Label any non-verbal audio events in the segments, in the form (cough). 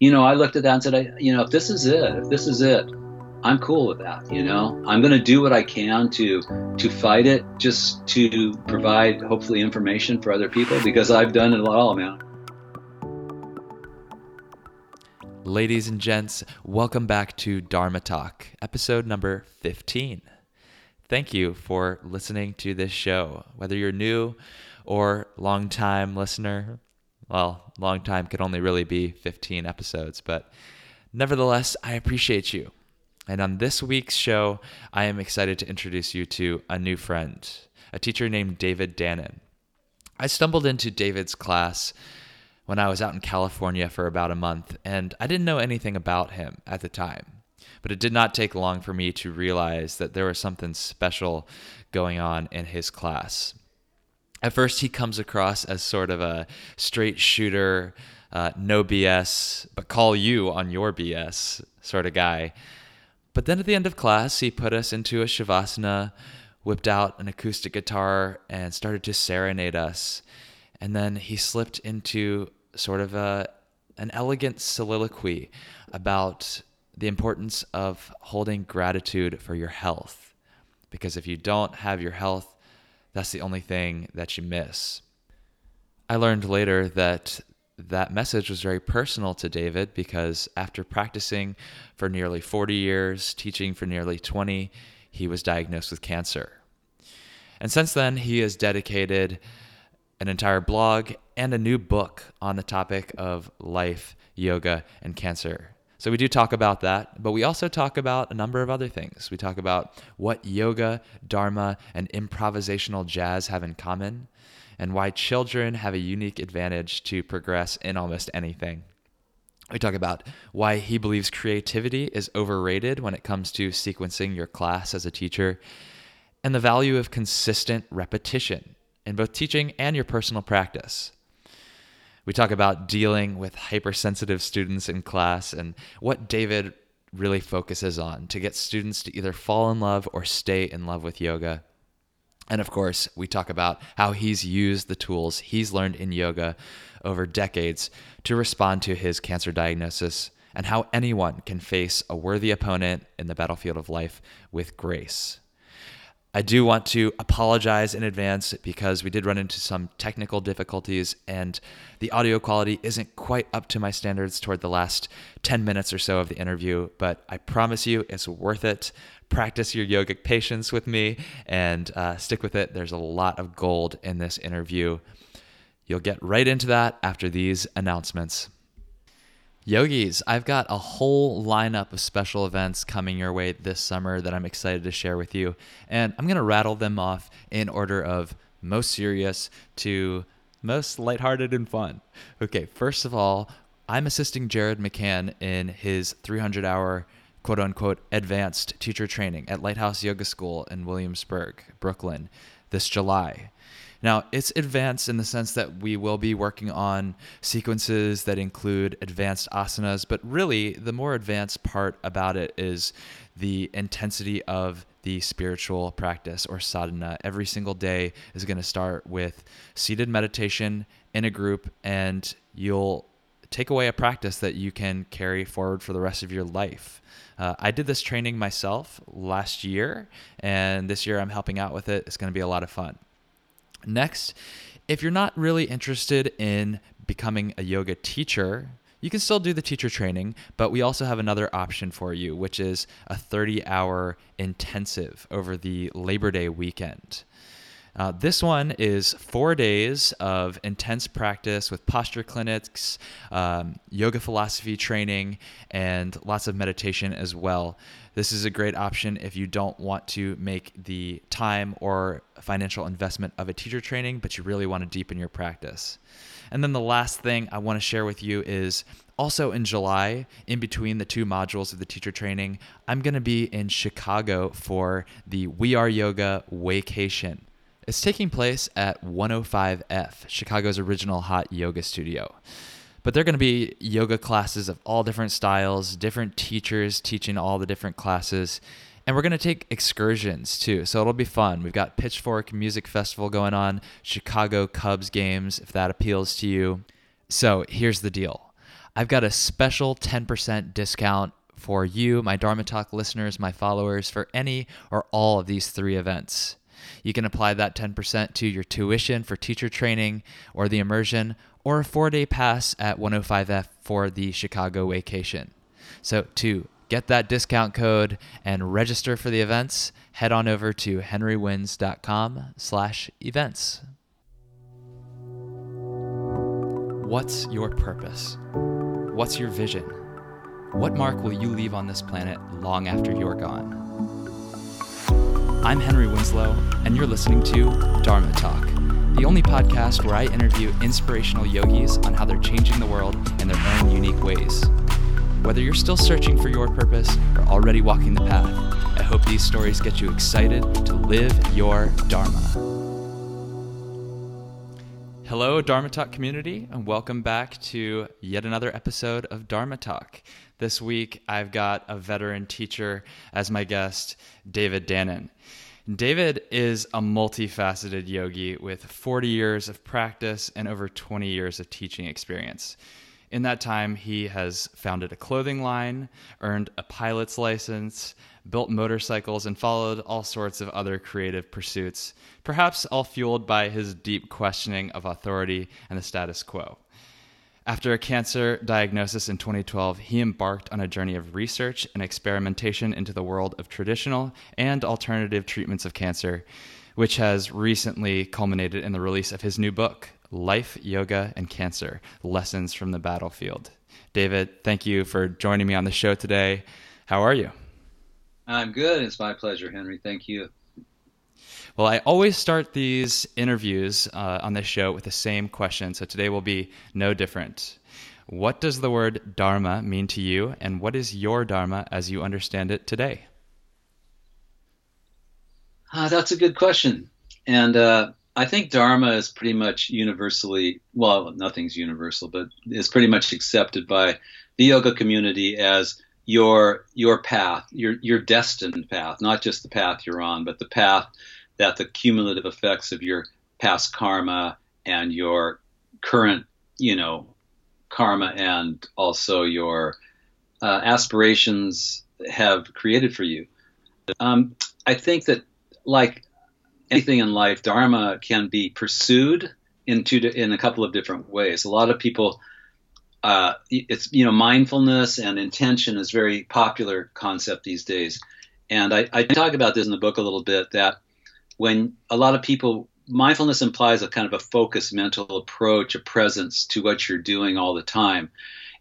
you know, I looked at that and said, I, you know, if this is it, if this is it, I'm cool with that. You know, I'm going to do what I can to to fight it, just to provide hopefully information for other people because I've done it all, man. Ladies and gents, welcome back to Dharma Talk, episode number 15. Thank you for listening to this show. Whether you're new or long-time listener, well, long time could only really be 15 episodes, but nevertheless, I appreciate you. And on this week's show, I am excited to introduce you to a new friend, a teacher named David Dannon. I stumbled into David's class when I was out in California for about a month, and I didn't know anything about him at the time. But it did not take long for me to realize that there was something special going on in his class. At first, he comes across as sort of a straight shooter, uh, no BS, but call you on your BS sort of guy. But then at the end of class, he put us into a shavasana, whipped out an acoustic guitar, and started to serenade us. And then he slipped into sort of a an elegant soliloquy about the importance of holding gratitude for your health. Because if you don't have your health, that's the only thing that you miss. I learned later that that message was very personal to David because after practicing for nearly 40 years, teaching for nearly 20, he was diagnosed with cancer. And since then, he has dedicated an entire blog and a new book on the topic of life, yoga, and cancer. So we do talk about that, but we also talk about a number of other things. We talk about what yoga, dharma, and improvisational jazz have in common and why children have a unique advantage to progress in almost anything. We talk about why he believes creativity is overrated when it comes to sequencing your class as a teacher, and the value of consistent repetition in both teaching and your personal practice. We talk about dealing with hypersensitive students in class and what David really focuses on to get students to either fall in love or stay in love with yoga. And of course, we talk about how he's used the tools he's learned in yoga over decades to respond to his cancer diagnosis and how anyone can face a worthy opponent in the battlefield of life with grace. I do want to apologize in advance because we did run into some technical difficulties and the audio quality isn't quite up to my standards toward the last 10 minutes or so of the interview, but I promise you it's worth it. Practice your yogic patience with me and uh, stick with it. There's a lot of gold in this interview. You'll get right into that after these announcements. Yogis, I've got a whole lineup of special events coming your way this summer that I'm excited to share with you. And I'm going to rattle them off in order of most serious to most lighthearted and fun. Okay, first of all, I'm assisting Jared McCann in his 300 hour quote unquote advanced teacher training at Lighthouse Yoga School in Williamsburg, Brooklyn this July. Now, it's advanced in the sense that we will be working on sequences that include advanced asanas, but really the more advanced part about it is the intensity of the spiritual practice or sadhana. Every single day is going to start with seated meditation in a group, and you'll take away a practice that you can carry forward for the rest of your life. Uh, I did this training myself last year, and this year I'm helping out with it. It's going to be a lot of fun. Next, if you're not really interested in becoming a yoga teacher, you can still do the teacher training, but we also have another option for you, which is a 30 hour intensive over the Labor Day weekend. Uh, this one is four days of intense practice with posture clinics, um, yoga philosophy training, and lots of meditation as well. This is a great option if you don't want to make the time or financial investment of a teacher training, but you really want to deepen your practice. And then the last thing I want to share with you is also in July, in between the two modules of the teacher training, I'm going to be in Chicago for the We Are Yoga Vacation. It's taking place at 105F, Chicago's original hot yoga studio. But they're going to be yoga classes of all different styles, different teachers teaching all the different classes. And we're going to take excursions too. So it'll be fun. We've got Pitchfork Music Festival going on, Chicago Cubs games, if that appeals to you. So here's the deal I've got a special 10% discount for you, my Dharma Talk listeners, my followers, for any or all of these three events. You can apply that 10% to your tuition for teacher training or the immersion, or a four day pass at 105F for the Chicago vacation. So, to get that discount code and register for the events, head on over to henrywins.com slash events. What's your purpose? What's your vision? What mark will you leave on this planet long after you're gone? I'm Henry Winslow, and you're listening to Dharma Talk, the only podcast where I interview inspirational yogis on how they're changing the world in their own unique ways. Whether you're still searching for your purpose or already walking the path, I hope these stories get you excited to live your Dharma. Hello, Dharma Talk community, and welcome back to yet another episode of Dharma Talk. This week, I've got a veteran teacher as my guest, David Dannon. David is a multifaceted yogi with 40 years of practice and over 20 years of teaching experience. In that time, he has founded a clothing line, earned a pilot's license, built motorcycles, and followed all sorts of other creative pursuits, perhaps all fueled by his deep questioning of authority and the status quo. After a cancer diagnosis in 2012, he embarked on a journey of research and experimentation into the world of traditional and alternative treatments of cancer, which has recently culminated in the release of his new book, Life, Yoga, and Cancer Lessons from the Battlefield. David, thank you for joining me on the show today. How are you? I'm good. It's my pleasure, Henry. Thank you. Well, I always start these interviews uh, on this show with the same question, so today will be no different. What does the word Dharma mean to you, and what is your Dharma as you understand it today? Uh, that's a good question. And uh, I think Dharma is pretty much universally, well, nothing's universal, but is pretty much accepted by the yoga community as your your path, your your destined path, not just the path you're on, but the path that the cumulative effects of your past karma and your current, you know, karma and also your uh, aspirations have created for you. Um, I think that, like anything in life, dharma can be pursued in two, in a couple of different ways. A lot of people uh, it's you know mindfulness and intention is very popular concept these days, and I, I talk about this in the book a little bit that when a lot of people mindfulness implies a kind of a focused mental approach, a presence to what you're doing all the time,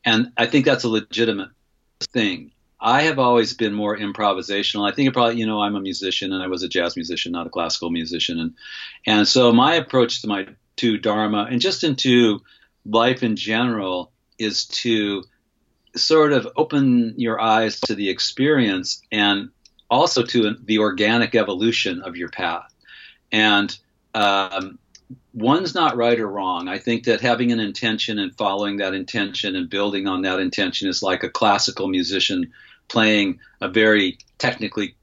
and I think that's a legitimate thing. I have always been more improvisational. I think probably, you know, I'm a musician and I was a jazz musician, not a classical musician, and and so my approach to my to Dharma and just into life in general is to sort of open your eyes to the experience and also to the organic evolution of your path. And um, one's not right or wrong. I think that having an intention and following that intention and building on that intention is like a classical musician playing a very technically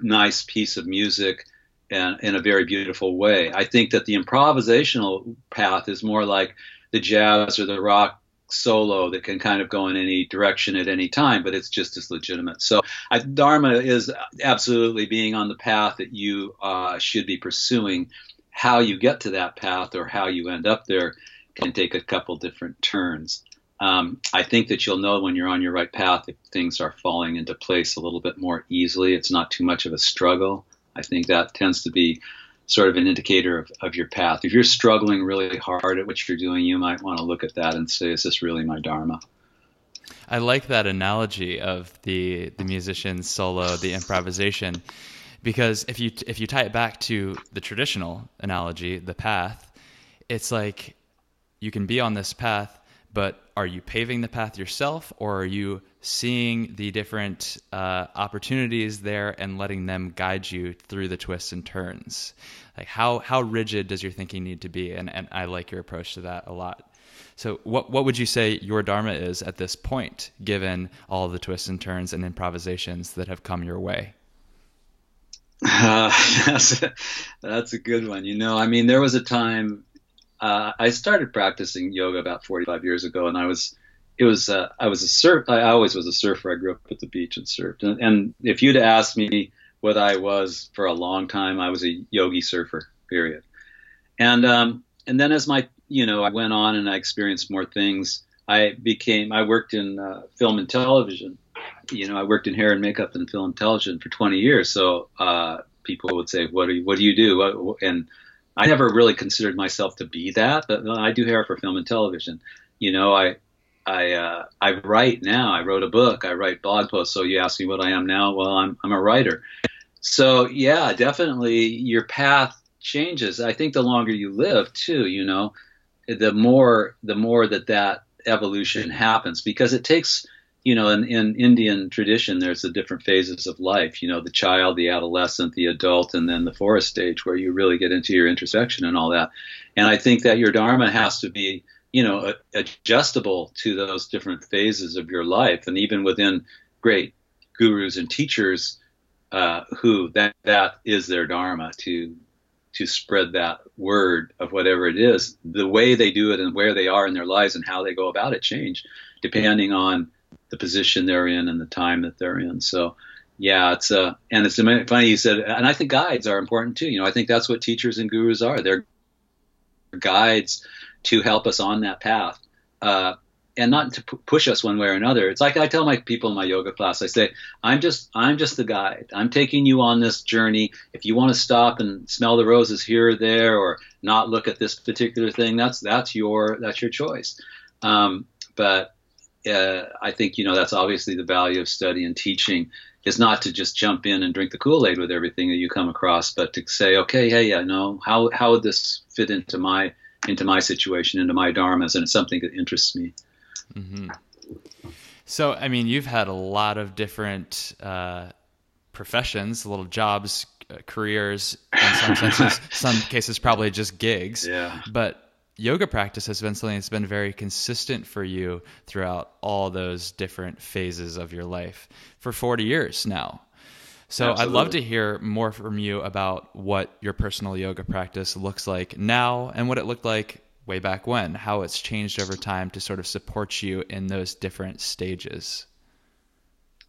nice piece of music and in a very beautiful way. I think that the improvisational path is more like the jazz or the rock solo that can kind of go in any direction at any time, but it's just as legitimate. So, I, Dharma is absolutely being on the path that you uh, should be pursuing. How you get to that path or how you end up there can take a couple different turns. Um, I think that you'll know when you're on your right path if things are falling into place a little bit more easily. It's not too much of a struggle. I think that tends to be sort of an indicator of, of your path. If you're struggling really hard at what you're doing, you might want to look at that and say, is this really my Dharma? I like that analogy of the the musician solo, the improvisation, because if you if you tie it back to the traditional analogy, the path, it's like you can be on this path, but are you paving the path yourself, or are you seeing the different uh, opportunities there and letting them guide you through the twists and turns. Like how how rigid does your thinking need to be? And and I like your approach to that a lot. So what what would you say your dharma is at this point, given all the twists and turns and improvisations that have come your way? Uh, (laughs) that's a, that's a good one. You know, I mean, there was a time uh, I started practicing yoga about 45 years ago, and I was it was uh, I was a surf. I always was a surfer. I grew up at the beach and surfed. And, and if you'd asked me what I was for a long time, I was a yogi surfer. Period. And um, and then as my you know I went on and I experienced more things. I became I worked in uh, film and television. You know I worked in hair and makeup and film and television for 20 years. So uh, people would say, "What do you, what do you do?" And I never really considered myself to be that, but I do hair for film and television. You know, I I uh, I write now. I wrote a book. I write blog posts. So you ask me what I am now. Well, I'm I'm a writer. So yeah, definitely your path changes. I think the longer you live too, you know, the more the more that that evolution happens because it takes you know in, in Indian tradition there's the different phases of life. You know, the child, the adolescent, the adult, and then the forest stage where you really get into your introspection and all that. And I think that your dharma has to be you know, adjustable to those different phases of your life, and even within great gurus and teachers, uh, who that that is their dharma to to spread that word of whatever it is. The way they do it and where they are in their lives and how they go about it change depending on the position they're in and the time that they're in. So, yeah, it's uh, and it's funny you said, and I think guides are important too. You know, I think that's what teachers and gurus are. They're guides to help us on that path. Uh, and not to p- push us one way or another. It's like I tell my people in my yoga class. I say, I'm just, I'm just the guide. I'm taking you on this journey. If you want to stop and smell the roses here or there, or not look at this particular thing, that's that's your that's your choice. Um, but uh, I think you know that's obviously the value of study and teaching is not to just jump in and drink the Kool Aid with everything that you come across, but to say, okay, hey, I know how how would this fit into my into my situation, into my dharmas, and it's something that interests me. Mm-hmm. So, I mean, you've had a lot of different uh, professions, little jobs, uh, careers, in some senses, (laughs) some cases probably just gigs. Yeah. But yoga practice has been something that's been very consistent for you throughout all those different phases of your life for 40 years now. So Absolutely. I'd love to hear more from you about what your personal yoga practice looks like now and what it looked like way back when, how it's changed over time to sort of support you in those different stages.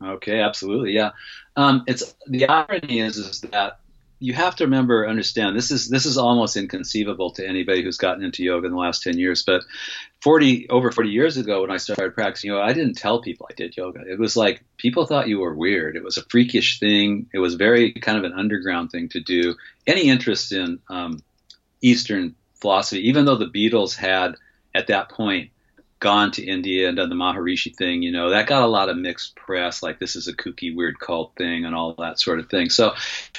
Okay, absolutely, yeah. Um, it's the irony is is that you have to remember, understand this is this is almost inconceivable to anybody who's gotten into yoga in the last ten years. But forty over forty years ago, when I started practicing yoga, I didn't tell people I did yoga. It was like people thought you were weird. It was a freakish thing. It was very kind of an underground thing to do. Any interest in um, Eastern philosophy, even though the Beatles had at that point gone to India and done the Maharishi thing, you know, that got a lot of mixed press, like this is a kooky, weird cult thing and all that sort of thing. So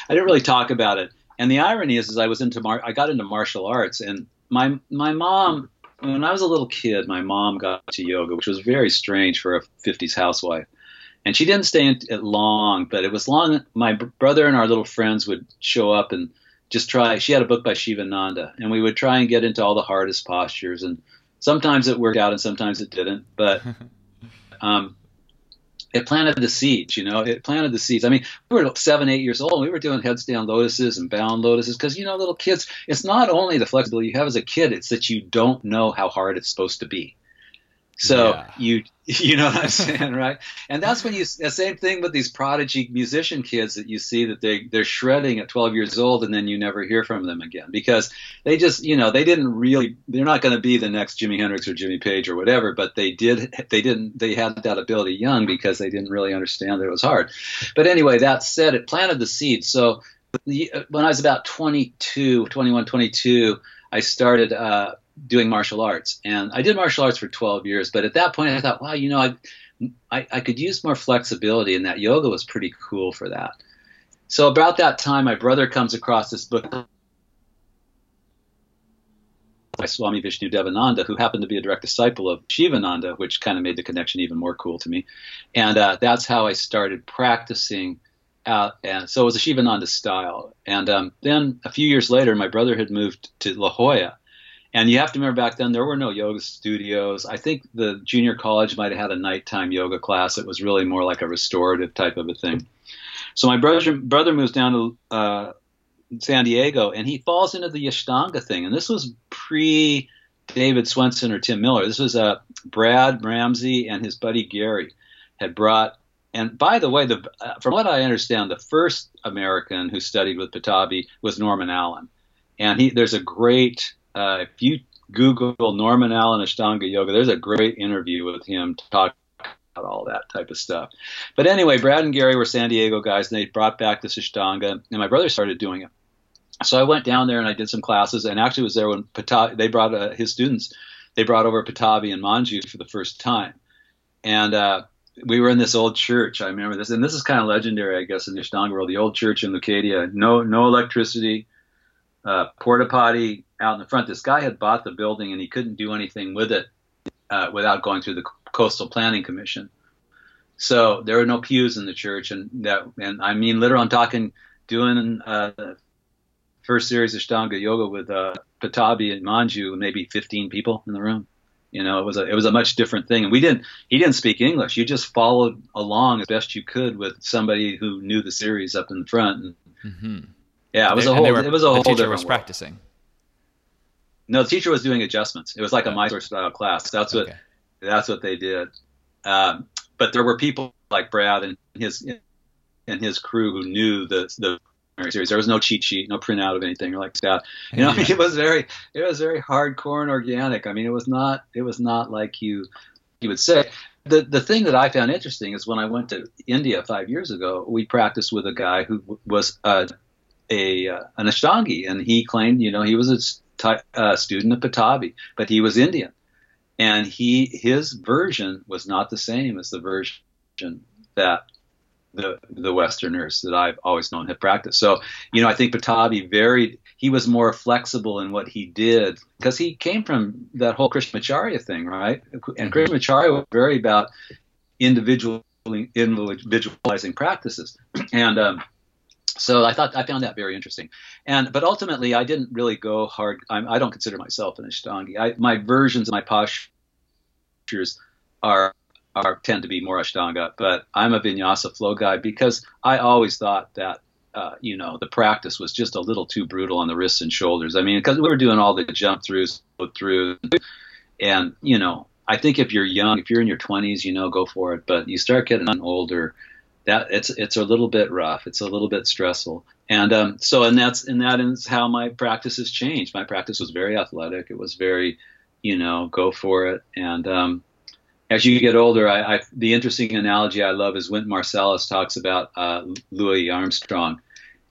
I didn't really talk about it. And the irony is, is I was into mar- I got into martial arts, and my my mom, when I was a little kid, my mom got to yoga, which was very strange for a 50s housewife. And she didn't stay in it long, but it was long. My brother and our little friends would show up and just try. She had a book by Shivananda, and we would try and get into all the hardest postures and sometimes it worked out and sometimes it didn't. But (laughs) um, it planted the seeds, you know, it planted the seeds. I mean, we were seven, eight years old. We were doing headstand lotuses and bound lotuses because, you know, little kids, it's not only the flexibility you have as a kid, it's that you don't know how hard it's supposed to be. So yeah. you (laughs) you know what I'm saying, right? And that's when you the same thing with these prodigy musician kids that you see that they they're shredding at 12 years old and then you never hear from them again because they just you know they didn't really they're not going to be the next Jimi Hendrix or Jimmy Page or whatever, but they did they didn't they had that ability young because they didn't really understand that it was hard. But anyway, that said, it planted the seed. So when I was about 22, 21, 22, I started. Uh, doing martial arts. And I did martial arts for 12 years, but at that point I thought, wow, you know, I, I, I could use more flexibility, and that yoga was pretty cool for that. So about that time, my brother comes across this book by Swami Vishnu Devananda, who happened to be a direct disciple of Shivananda, which kind of made the connection even more cool to me. And uh, that's how I started practicing. Uh, and so it was a Shivananda style. And um, then a few years later, my brother had moved to La Jolla, and you have to remember back then there were no yoga studios. I think the junior college might have had a nighttime yoga class. It was really more like a restorative type of a thing. So my brother brother moves down to uh, San Diego, and he falls into the Ashtanga thing. And this was pre David Swenson or Tim Miller. This was uh, Brad Ramsey and his buddy Gary had brought. And by the way, the, uh, from what I understand, the first American who studied with Pattabhi was Norman Allen. And he, there's a great, uh, if you Google Norman Allen Ashtanga Yoga, there's a great interview with him talking about all that type of stuff. But anyway, Brad and Gary were San Diego guys, and they brought back this Ashtanga, and my brother started doing it. So I went down there and I did some classes, and actually was there when they brought uh, his students, they brought over Pattabhi and Manju for the first time, and uh, we were in this old church. I remember this, and this is kind of legendary, I guess, in the Ashtanga world. The old church in Leucadia, no no electricity, uh, porta potty out in the front. This guy had bought the building and he couldn't do anything with it uh, without going through the Coastal Planning Commission. So there were no pews in the church, and that, and I mean, literally, I'm talking doing uh, first series of Ashtanga yoga with uh, Pattabhi and Manju, maybe 15 people in the room. You know, it was a it was a much different thing, and we didn't. He didn't speak English. You just followed along as best you could with somebody who knew the series up in the front. And, mm-hmm. Yeah, it was they, a whole. Were, it was a whole. The teacher was practicing. No, the teacher was doing adjustments. It was like a Mysore style class. That's what okay. that's what they did. Um, but there were people like Brad and his and his crew who knew the the series. There was no cheat sheet, no printout of anything like that. You know, (laughs) yeah. I mean, it was very it was very hardcore and organic. I mean, it was not it was not like you you would say. The the thing that I found interesting is when I went to India five years ago, we practiced with a guy who was uh, a uh, an Ashtangi, and he claimed, you know, he was uh, student of Pattabhi, but he was Indian, and he his version was not the same as the version that the the Westerners that I've always known have practiced. So, you know, I think Pattabhi varied. He was more flexible in what he did because he came from that whole Krishnamacharya thing, right? And mm-hmm. Krishnamacharya was very about individual individualizing practices, (clears throat) and um, so I thought I found that very interesting, and but ultimately I didn't really go hard. I'm, I do not consider myself an Ashtangi. I, my versions of my postures are are tend to be more Ashtanga, but I'm a Vinyasa flow guy because I always thought that uh, you know the practice was just a little too brutal on the wrists and shoulders. I mean, because we were doing all the jump throughs, through, and you know I think if you're young, if you're in your 20s, you know, go for it. But you start getting older, that it's it's a little bit rough. It's a little bit stressful. And um, so, and that's and that is how my practice has changed. My practice was very athletic. It was very, you know, go for it. And um, as you get older, I, I, the interesting analogy I love is Wynton Marsalis talks about uh, Louis Armstrong.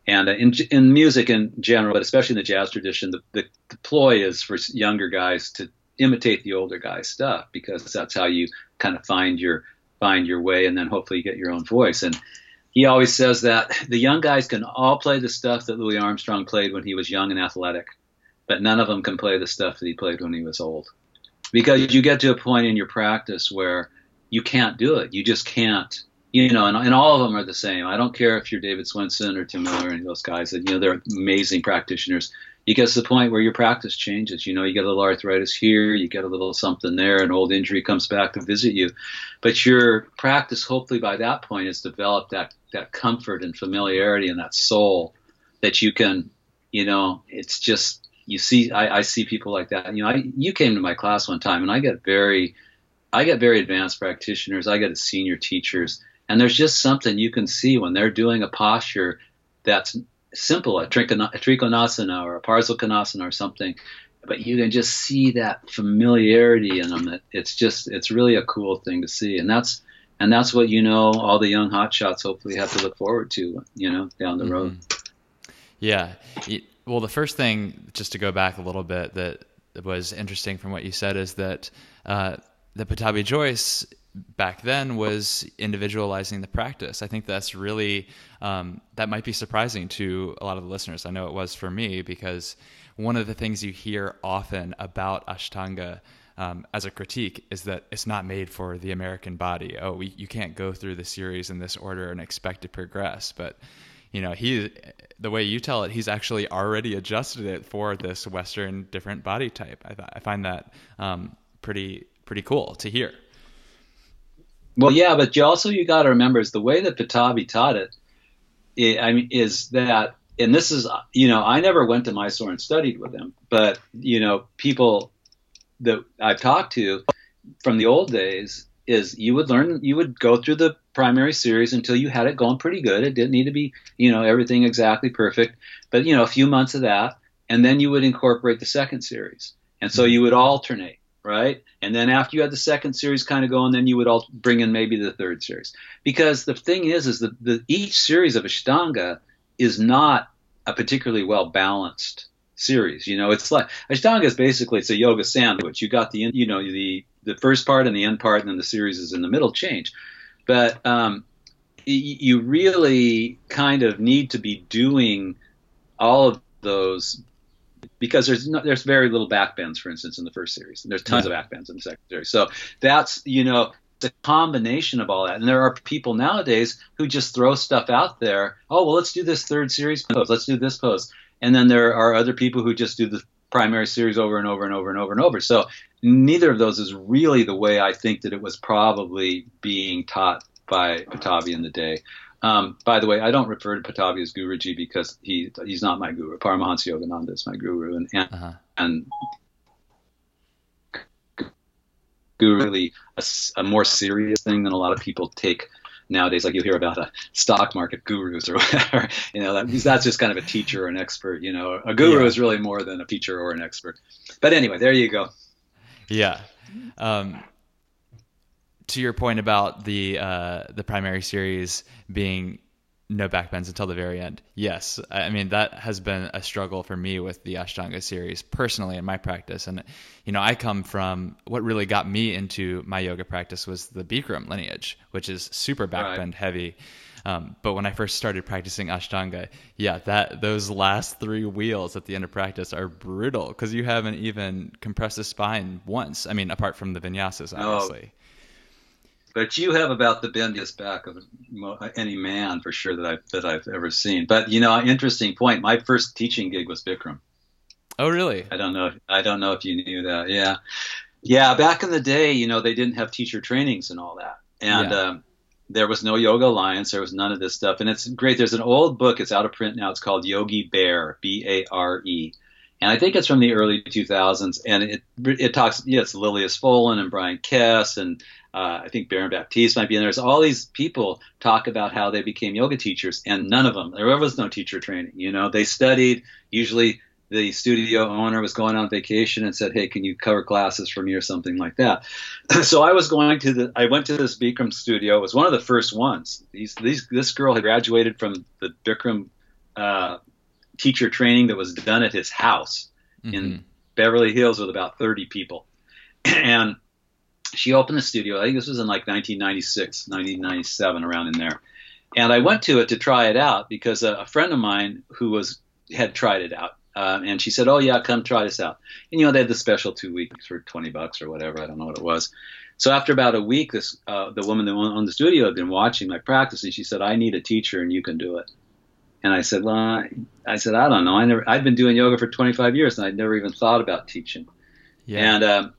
And uh, in, in music in general, but especially in the jazz tradition, the, the, the ploy is for younger guys to imitate the older guys' stuff because that's how you kind of find your find your way and then hopefully you get your own voice. And he always says that the young guys can all play the stuff that Louis Armstrong played when he was young and athletic, but none of them can play the stuff that he played when he was old. Because you get to a point in your practice where you can't do it. You just can't. You know, and, and all of them are the same. I don't care if you're David Swenson or Tim Miller and those guys. That you know, they're amazing practitioners you get to the point where your practice changes. You know, you get a little arthritis here, you get a little something there, an old injury comes back to visit you. But your practice, hopefully by that point, has developed that, that comfort and familiarity and that soul that you can, you know, it's just, you see, I, I see people like that. You know, I, you came to my class one time and I get very, I get very advanced practitioners, I get senior teachers, and there's just something you can see when they're doing a posture that's simple, a, trikonasana or a parsvakonasana or something, but you can just see that familiarity in them. It's just, it's really a cool thing to see. And that's, and that's what, you know, all the young hotshots hopefully have to look forward to, you know, down the road. Mm-hmm. Yeah. Well, the first thing, just to go back a little bit, that was interesting from what you said is that uh, the Pattabhi Jois back then was individualizing the practice. I think that's really um, that might be surprising to a lot of the listeners. I know it was for me because one of the things you hear often about Ashtanga um, as a critique is that it's not made for the American body. Oh, we, you can't go through the series in this order and expect to progress. But you know, he the way you tell it, he's actually already adjusted it for this Western different body type. I, th- I find that um, pretty pretty cool to hear. Well, yeah, but you also you got to remember is the way that Pattabhi taught it, it. I mean, is that, and this is, you know, I never went to Mysore and studied with him, but you know, people that I've talked to from the old days is you would learn you would go through the primary series until you had it going pretty good. It didn't need to be you know everything exactly perfect, but you know a few months of that, and then you would incorporate the second series, and so you would alternate right? And then after you had the second series kind of going, then you would all bring in maybe the third series. Because the thing is, is that the, each series of Ashtanga is not a particularly well balanced series. You know, it's like Ashtanga is basically it's a yoga sandwich. You got the you know the the first part and the end part, and then the series is in the middle. Change, but um, you really kind of need to be doing all of those because there's no, there's very little backbends, for instance, in the first series, and there's tons yeah. of backbends in the second series. So that's you know the combination of all that. And there are people nowadays who just throw stuff out there. Oh well, let's do this third series pose. Let's do this pose. And then there are other people who just do the primary series over and over and over and over and over. So neither of those is really the way I think that it was probably being taught by Pattabhi in the day. Um, by the way, I don't refer to Pattabhi as Guruji because he he's not my guru. Paramahansa Yogananda is my guru, and and, uh-huh. and guru really a, a, more serious thing than a lot of people take nowadays. Like you hear about a stock market gurus or (laughs) whatever. You know, that, that's just kind of a teacher or an expert. You know, a guru yeah. is really more than a teacher or an expert. But anyway, there you go. Yeah. Um, to your point about the uh, the primary series being no backbends until the very end. Yes, I mean that has been a struggle for me with the Ashtanga series personally in my practice. And you know, I come from what really got me into my yoga practice was the Bikram lineage, which is super backbend right. heavy. Um, but when I first started practicing Ashtanga, yeah, that those last three wheels at the end of practice are brutal because you haven't even compressed the spine once. I mean, apart from the vinyasas, obviously. Oh but you have about the bendiest back of any man for sure that I've that I've ever seen. But you know, interesting point. My first teaching gig was Bikram. Oh, really? I don't know. I don't know if you knew that. Yeah, yeah. Back in the day, you know, they didn't have teacher trainings and all that, and yeah. um, there was no Yoga Alliance. There was none of this stuff. And it's great. There's an old book. It's out of print now. It's called Yoga Bare, B A R E. And I think it's from the early 2000s, and it it talks. Yeah, it's Lilias Folan and Bryan Kest and uh, I think Baron Baptiste might be in there. There's all these people talk about how they became yoga teachers, and none of them. There was no teacher training. You know, they studied. Usually, the studio owner was going on vacation and said, "Hey, can you cover classes for me or something like that?" (clears throat) so I was going to the. I went to this Bikram studio. It was one of the first ones. These, these, this girl had graduated from the Bikram uh, teacher training that was done at his house mm-hmm. in Beverly Hills with about 30 people, (clears throat) and she opened the studio. I think this was in like 1996, 1997, around in there. And I went to it to try it out because a, a friend of mine who was had tried it out, uh, and she said, "Oh yeah, come try this out." And you know they had the special two weeks for 20 bucks or whatever. I don't know what it was. So after about a week, this uh, the woman that owned the studio had been watching my practice, and she said, "I need a teacher, and you can do it." And I said, "Well, I, I said I don't know. I never. I've been doing yoga for 25 years, and I'd never even thought about teaching." Yeah. And um,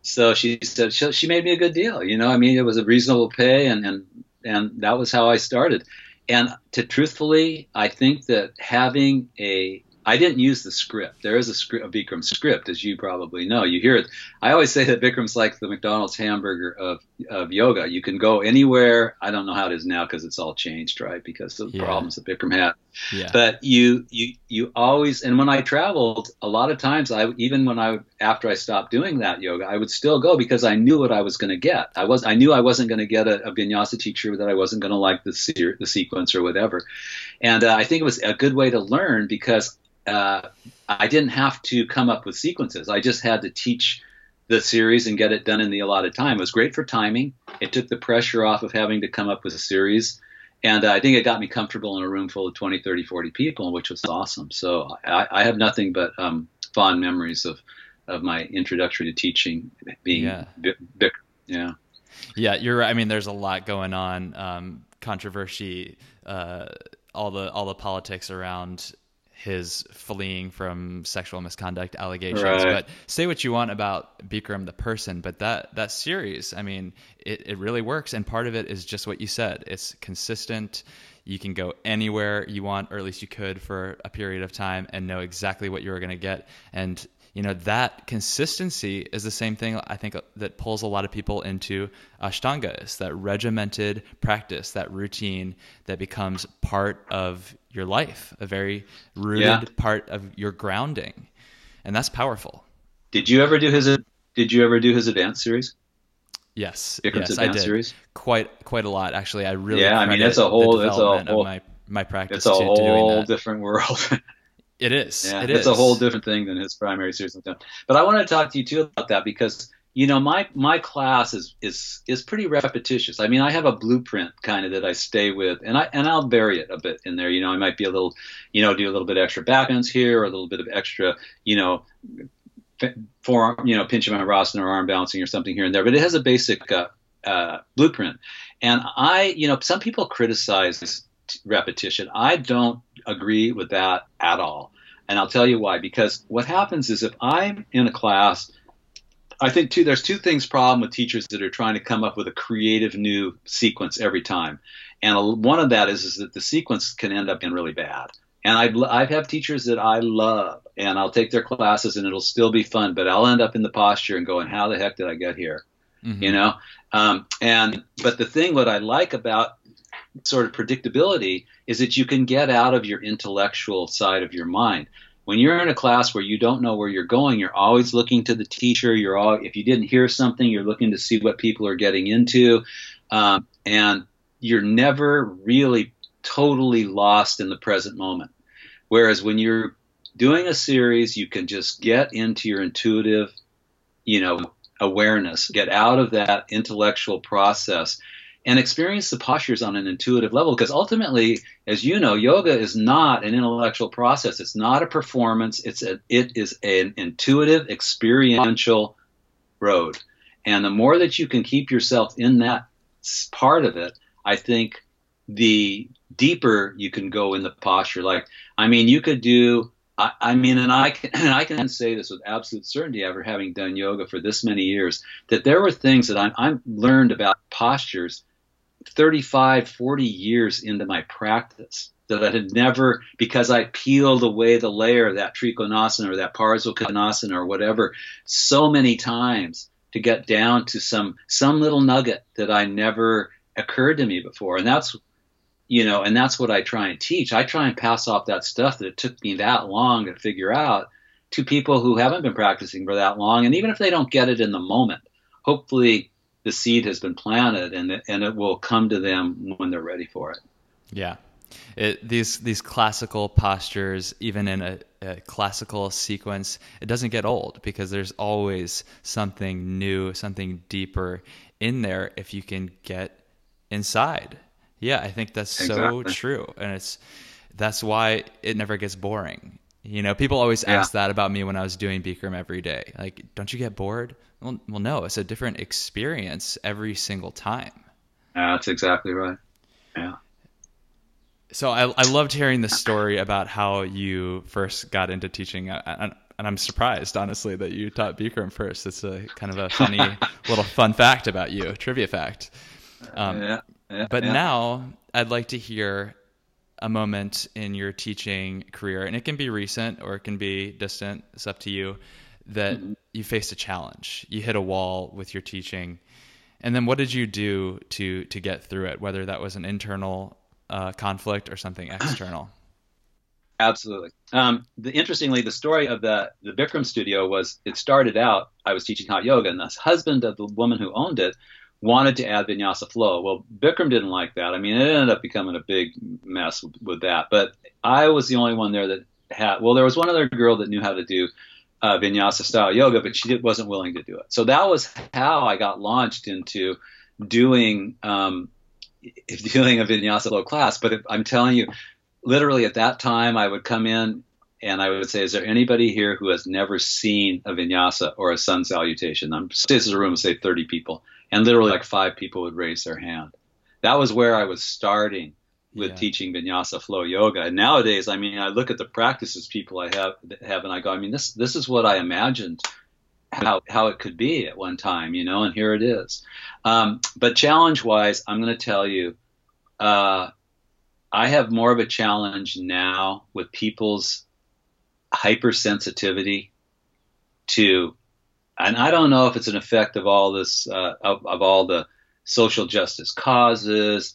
so she said she, she made me a good deal. You know, I mean, it was a reasonable pay, and and and that was how I started. And to truthfully, I think that having a I didn't use the script. There is a script, a Bikram script, as you probably know. You hear it. I always say that Bikram's like the McDonald's hamburger of, of yoga. You can go anywhere. I don't know how it is now because it's all changed, right? Because of the yeah. problems that Bikram had. Yeah. But you, you, you always, and when I traveled, a lot of times, I even when I after I stopped doing that yoga, I would still go because I knew what I was going to get. I was, I knew I wasn't going to get a, a vinyasa teacher that I wasn't going to like the the sequence or whatever. And uh, I think it was a good way to learn because uh, I didn't have to come up with sequences. I just had to teach the series and get it done in the allotted time. It was great for timing. It took the pressure off of having to come up with a series. And I think it got me comfortable in a room full of 20, 30, 40 people, which was awesome. So I, I have nothing but um, fond memories of, of my introductory to teaching being yeah. Yeah. Yeah, you're right. I mean, there's a lot going on. Um, controversy, uh, all the all the politics around his fleeing from sexual misconduct allegations. Right. But say what you want about Bikram the person, but that that series, I mean, it, it really works. And part of it is just what you said. It's consistent. You can go anywhere you want, or at least you could for a period of time, and know exactly what you were going to get. And you know that consistency is the same thing I think that pulls a lot of people into Ashtanga is that regimented practice, that routine that becomes part of your life, a very rooted yeah. part of your grounding, and that's powerful. Did you ever do his Did you ever do his advanced series? Yes, yes, I did. Series? Quite quite a lot actually. I really yeah. I mean, it's a whole it's a whole my my practice. It's a to, whole to different world. (laughs) It is. Yeah, it it's is. a whole different thing than his primary series. But I want to talk to you too about that because you know my my class is is is pretty repetitious. I mean, I have a blueprint kind of that I stay with, and I and I'll vary it a bit in there. You know, I might be a little, you know, do a little bit extra backbends here, or a little bit of extra, you know, forearm, you know, pincha mayurasana or arm balancing or something here and there. But it has a basic uh, uh, blueprint. And I, you know, some people criticize repetition. I don't agree with that at all. And I'll tell you why. Because what happens is if I'm in a class, I think too, there's two things problem with teachers that are trying to come up with a creative new sequence every time. And one of that is, is that the sequence can end up being really bad. And I've, I've have teachers that I love, and I'll take their classes, and it'll still be fun, but I'll end up in the posture and going, "How the heck did I get here?" Mm-hmm. You know. Um, and but the thing, what I like about sort of predictability is that you can get out of your intellectual side of your mind. When you're in a class where you don't know where you're going, you're always looking to the teacher. You're all, if you didn't hear something, you're looking to see what people are getting into, um, and you're never really totally lost in the present moment. Whereas when you're doing a series, you can just get into your intuitive, you know, awareness, get out of that intellectual process and experience the postures on an intuitive level because ultimately as you know yoga is not an intellectual process. It's not a performance. It's a, it is an intuitive experiential road. And the more that you can keep yourself in that part of it i think the deeper you can go in the posture. Like i mean you could do I, mean, and I can, and I can say this with absolute certainty, after having done yoga for this many years, that there were things that I, I learned about postures 35, 40 years into my practice that I had never, because I peeled away the layer of that Trikonasana or that Parsvakonasana or whatever so many times to get down to some, some little nugget that I never occurred to me before. And that's, you know, and that's what I try and teach. I try and pass off that stuff that it took me that long to figure out to people who haven't been practicing for that long. And even if they don't get it in the moment, hopefully the seed has been planted and it, and it will come to them when they're ready for it. Yeah. It, these these classical postures, even in a, a, classical sequence, it doesn't get old because there's always something new, something deeper in there if you can get inside. Yeah, I think that's exactly. so true, and it's that's why it never gets boring. You know, people always yeah. ask that about me when I was doing Bikram every day. Like, don't you get bored? Well, well, no, it's a different experience every single time. Yeah, that's exactly right. Yeah. So I, I loved hearing the story about how you first got into teaching, and, and I'm surprised, honestly, that you taught Bikram first. It's a kind of a funny (laughs) little fun fact about you, trivia fact. Um, yeah, yeah, but yeah. now I'd like to hear a moment in your teaching career, and it can be recent or it can be distant. It's up to you that mm-hmm. you faced a challenge. You hit a wall with your teaching. And then what did you do to to get through it, whether that was an internal uh, conflict or something (clears throat) external? Absolutely. Um, the, interestingly, the story of the the Bikram studio was it started out I was teaching hot yoga, and the husband of the woman who owned it wanted to add vinyasa flow. Well, Bikram didn't like that. I mean, it ended up becoming a big mess with, with that. But I was the only one there that had. Well, there was one other girl that knew how to do uh, vinyasa style yoga, but she wasn't willing to do it. So that was how I got launched into doing um, (laughs) doing a vinyasa flow class. But if, I'm telling you, literally at that time, I would come in and I would say, "Is there anybody here who has never seen a vinyasa or a sun salutation?" I'm this is a room of say 30 people, and literally like five people would raise their hand. That was where I was starting with yeah. teaching vinyasa flow yoga. And nowadays, I mean, I look at the practices people I have have, and I go, I mean, this this is what I imagined how how it could be at one time, you know, and here it is. Um, but challenge wise, I'm going to tell you, uh, I have more of a challenge now with people's hypersensitivity to, and I don't know if it's an effect of all this, uh, of, of all the social justice causes,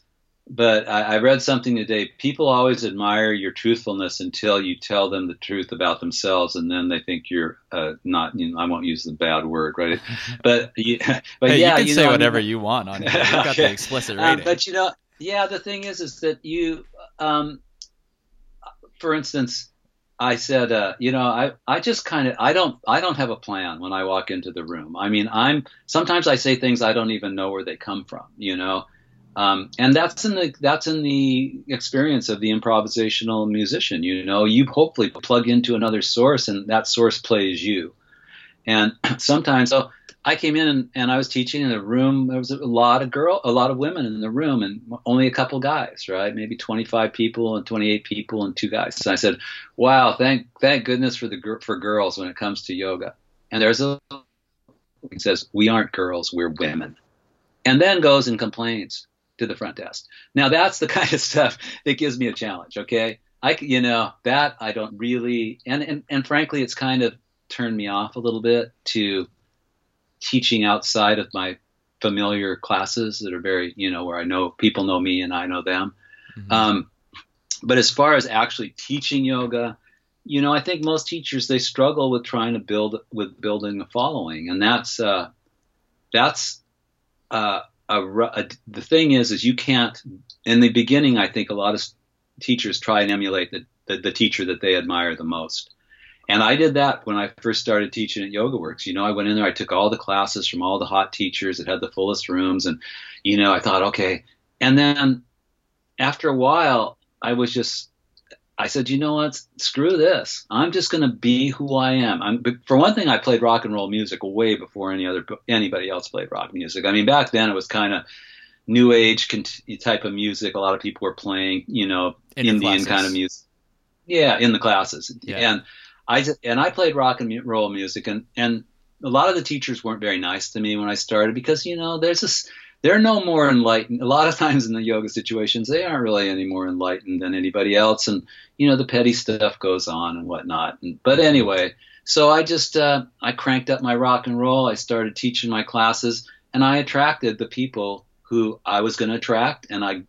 but I, I, read something today. People always admire your truthfulness until you tell them the truth about themselves, and then they think you're uh, not. You know, I won't use the bad word, right? (laughs) But, you, (laughs) but hey, yeah, you can you say know, whatever I mean, you want on it. You've got the (laughs) explicit Um, but you know, yeah, the thing is, is that you, um, for instance, I said, uh, you know, I, I just kind of, I don't, I don't have a plan when I walk into the room. I mean, I'm, sometimes I say things I don't even know where they come from, you know, um, and that's in the, that's in the experience of the improvisational musician, you know, you hopefully plug into another source and that source plays you. And (clears throat) sometimes, so I came in and, and I was teaching in a room. There was a lot of girl, a lot of women in the room, and only a couple guys, right? Maybe 25 people and 28 people and two guys. So I said, "Wow, thank thank goodness for the for girls when it comes to yoga." And there's a he says, "We aren't girls, we're women," and then goes and complains to the front desk. Now that's the (laughs) kind of stuff that gives me a challenge. Okay, I you know that I don't really, and and and frankly, it's kind of turned me off a little bit to teaching outside of my familiar classes that are very, you know, where I know people know me and I know them. Mhm. Um, but as far as actually teaching yoga, you know, I think most teachers they struggle with trying to build with building a following, and that's uh, that's uh, a, a, the thing is is you can't. In the beginning, I think a lot of teachers try and emulate the, the, the teacher that they admire the most. And I did that when I first started teaching at Yoga Works. You know, I went in there, I took all the classes from all the hot teachers that had the fullest rooms, and you know, I thought, okay. And then after a while, I was just, I said, you know what? Screw this. I'm just going to be who I am. I'm, for one thing, I played rock and roll music way before any other anybody else played rock music. I mean, back then it was kind of new age type of music. A lot of people were playing, you know, In Indian kind of music. Yeah, in the classes. Yeah. And I just, and I played rock and roll music, and and a lot of the teachers weren't very nice to me when I started because you know there's this they're no more enlightened. A lot of times in the yoga situations, they aren't really any more enlightened than anybody else, and you know the petty stuff goes on and whatnot. And, but anyway, so I just uh, I cranked up my rock and roll. I started teaching my classes, and I attracted the people who I was going to attract, and I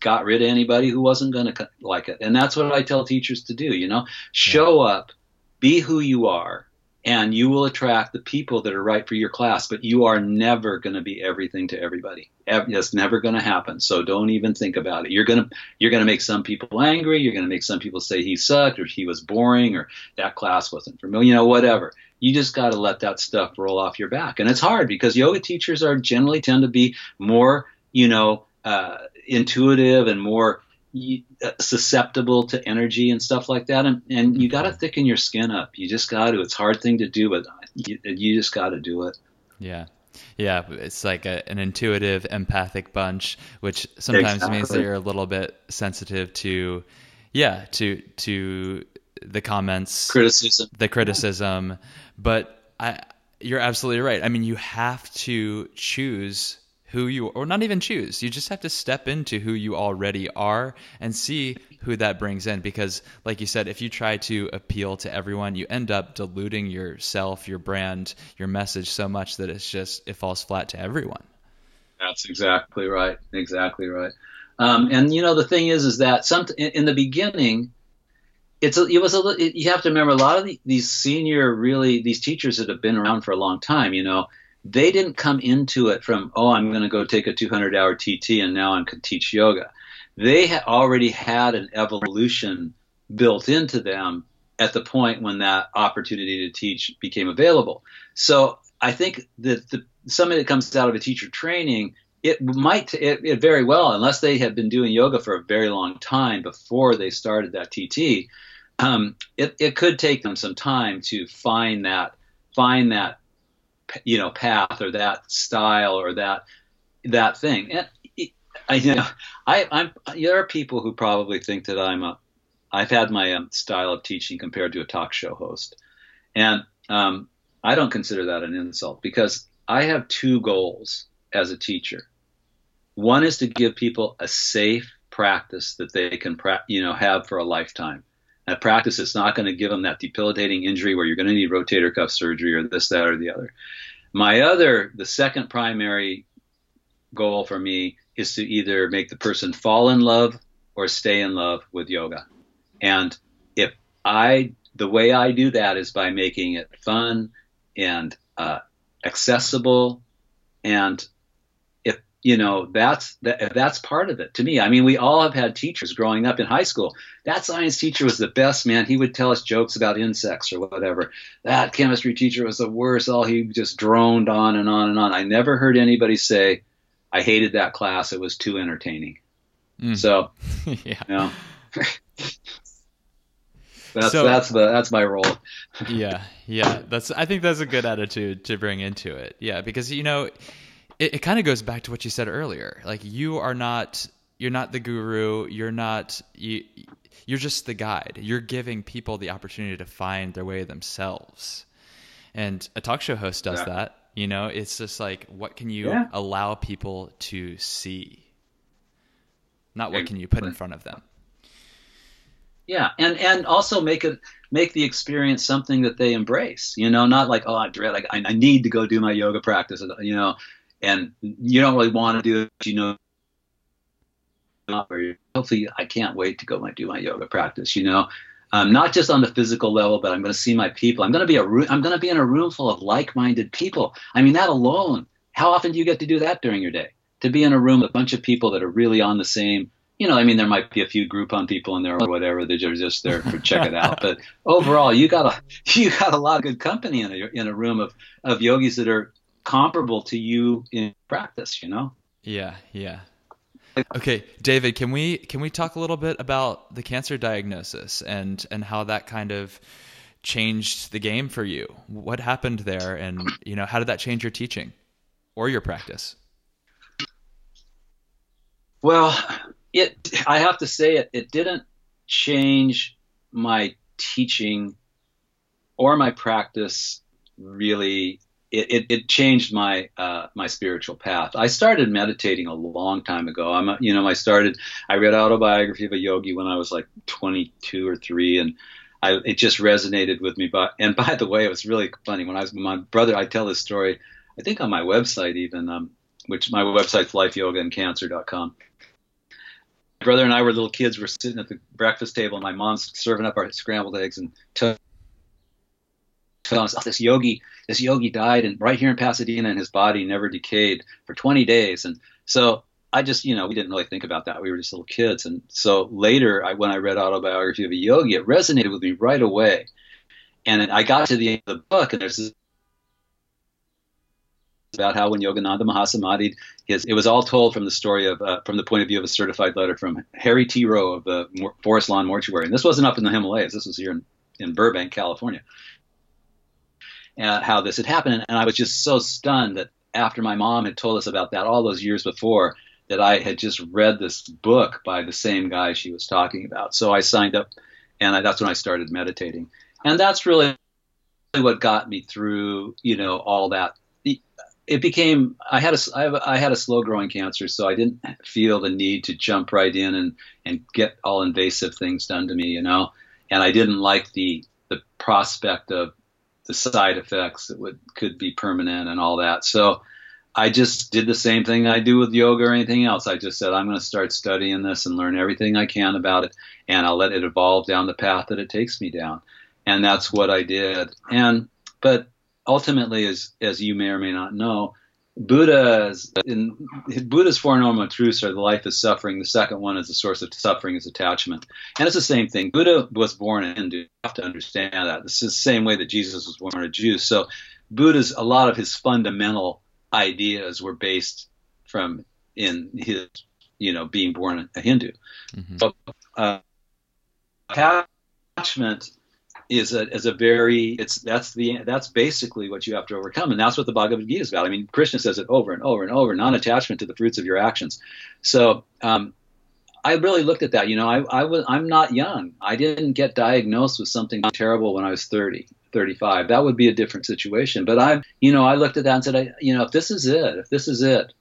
got rid of anybody who wasn't going to like it. And that's what I tell teachers to do. You know, show up, be who you are, and you will attract the people that are right for your class. But you are never going to be everything to everybody. Ev- That's never going to happen. So don't even think about it. You're gonna you're gonna make some people angry. You're gonna make some people say he sucked or he was boring or that class wasn't for me. You know, whatever. You just got to let that stuff roll off your back. And it's hard because yoga teachers are generally tend to be more, you know, uh, intuitive and more Uh, susceptible to energy and stuff like that. And, and you got to thicken your skin up. You just got to. It's a hard thing to do, but you, you just got to do it. Yeah. Yeah, it's like a, an intuitive, empathic bunch, which sometimes means that you're a little bit sensitive to, yeah, to to the comments, Criticism. the criticism. But I, you're absolutely right. I mean, you have to choose who you, or not even choose. You just have to step into who you already are and see who that brings in. Because, like you said, if you try to appeal to everyone, you end up diluting yourself, your brand, your message so much that it's just it falls flat to everyone. That's exactly right. Exactly right. Um, and you know the thing is, is that some in, the beginning, it's a, it was a you have to remember a lot of the, these senior really these teachers that have been around for a long time. You know, they didn't come into it from oh I'm going to go take a 200 hour TT and now going to teach yoga. They already had an evolution built into them at the point when that opportunity to teach became available. So I think that the something that comes out of a teacher training, it might it, it very well, unless they had been doing yoga for a very long time before they started that TT, um, it, it could take them some time to find that find that you know path or that style or that that thing. And I you know I I'm there are people who probably think that I'm a I've had my um, style of teaching compared to a talk show host, and um, I don't consider that an insult because I have two goals as a teacher. One is to give people a safe practice that they can, you know, have for a lifetime. A practice it's not going to give them that debilitating injury where you're going to need rotator cuff surgery or this, that, or the other. My other, the second primary goal for me is to either make the person fall in love or stay in love with yoga. And if I, the way I do that is by making it fun and uh, accessible and you know that's that, that's part of it. To me i mean we all have had teachers growing up in high school. That science teacher was the best man. He would tell us jokes about insects or whatever. That chemistry teacher was the worst. All he just droned on and on and on. I never heard anybody say i hated that class. It was too entertaining. Mm. so (laughs) yeah. you know, (laughs) that's so, that's the that's my role. Yeah yeah. That's i think that's a good attitude to bring into it. Yeah because you know it, it kind of goes back to what you said earlier. Like you are not you're not the guru. You're not you. You're just the guide. You're giving people the opportunity to find their way themselves. And a talk show host does yeah. that. You know, it's just like what can you yeah. allow people to see, not what can you put in front of them. Yeah, and and also make it make the experience something that they embrace. You know, not like oh I dread like I, I need to go do my yoga practice. You know, and you don't really want to do it, you know. Hopefully, I can't wait to go and do my yoga practice. You know, um, not just on the physical level, but I'm going to see my people. I'm going to be a I'm going to be in a room full of like-minded people. I mean, that alone. How often do you get to do that during your day? To be in a room with a bunch of people that are really on the same you know, I mean, there might be a few Groupon people in there or whatever They're just there for check it out. But overall, you got a (laughs) you got a lot of good company in a in a room of of yogis that are comparable to you in practice, you know? Yeah, yeah. Okay, David, can we can we talk a little bit about the cancer diagnosis and and how that kind of changed the game for you? What happened there and you know, how did that change your teaching or your practice? Well, it I have to say it it didn't change my teaching or my practice really it, it, it, changed my uh, my spiritual path. I started meditating a long time ago. I'm a, you know I started I read autobiography of a yogi when I was like 22 or three, and I, it just resonated with me. But and by the way, it was really funny when I was my brother. I tell this story I think on my website even, um, which my website's lifeyogaandcancer.com. My brother and I were little kids. We're sitting at the breakfast table, and my mom's serving up our scrambled eggs and. Oh, this yogi, this yogi died, and right here in Pasadena, and his body never decayed for 20 days. And so I just, you know, we didn't really think about that. We were just little kids. And so later, I, when I read autobiography of a yogi, it resonated with me right away. And I got to the end of the book, and there's this about how when Yogananda Mahasamadhi, his, it was all told from the story of, uh, from the point of view of a certified letter from Harry T. Rowe of the Forest Lawn Mortuary. And this wasn't up in the Himalayas. This was here in, in Burbank, California uh, how this had happened. And I was just so stunned that after my mom had told us about that all those years before, that I had just read this book by the same guy she was talking about. So I signed up, and I, that's when I started meditating. And that's really what got me through, you know, all that. It became I had a I had a slow growing cancer, so I didn't feel the need to jump right in and and get all invasive things done to me, you know. And I didn't like the the prospect of the side effects that would could be permanent and all that. So I just did the same thing I do with yoga or anything else. I just said I'm going to start studying this and learn everything I can about it, and I'll let it evolve down the path that it takes me down. And that's what I did. And but ultimately, as as you may or may not know, Buddha's in Buddha's four noble truths are the life is suffering. The second one is the source of suffering is attachment, and it's the same thing. Buddha was born a Hindu. You have to understand that. This is the same way that Jesus was born a Jew. So Buddha's a lot of his fundamental ideas were based from in his you know being born a Hindu. Mm-hmm. So, uh, attachment is a is a very it's that's the that's basically what you have to overcome and that's what the Bhagavad Gita is about. I mean, Krishna says it over and over and over, non-attachment to the fruits of your actions. So um, I really looked at that. You know, I, I was I'm not young. I didn't get diagnosed with something terrible when I was 30, 35. That would be a different situation. But I, you know, I looked at that and said, I, you know, if this is it, if this is it,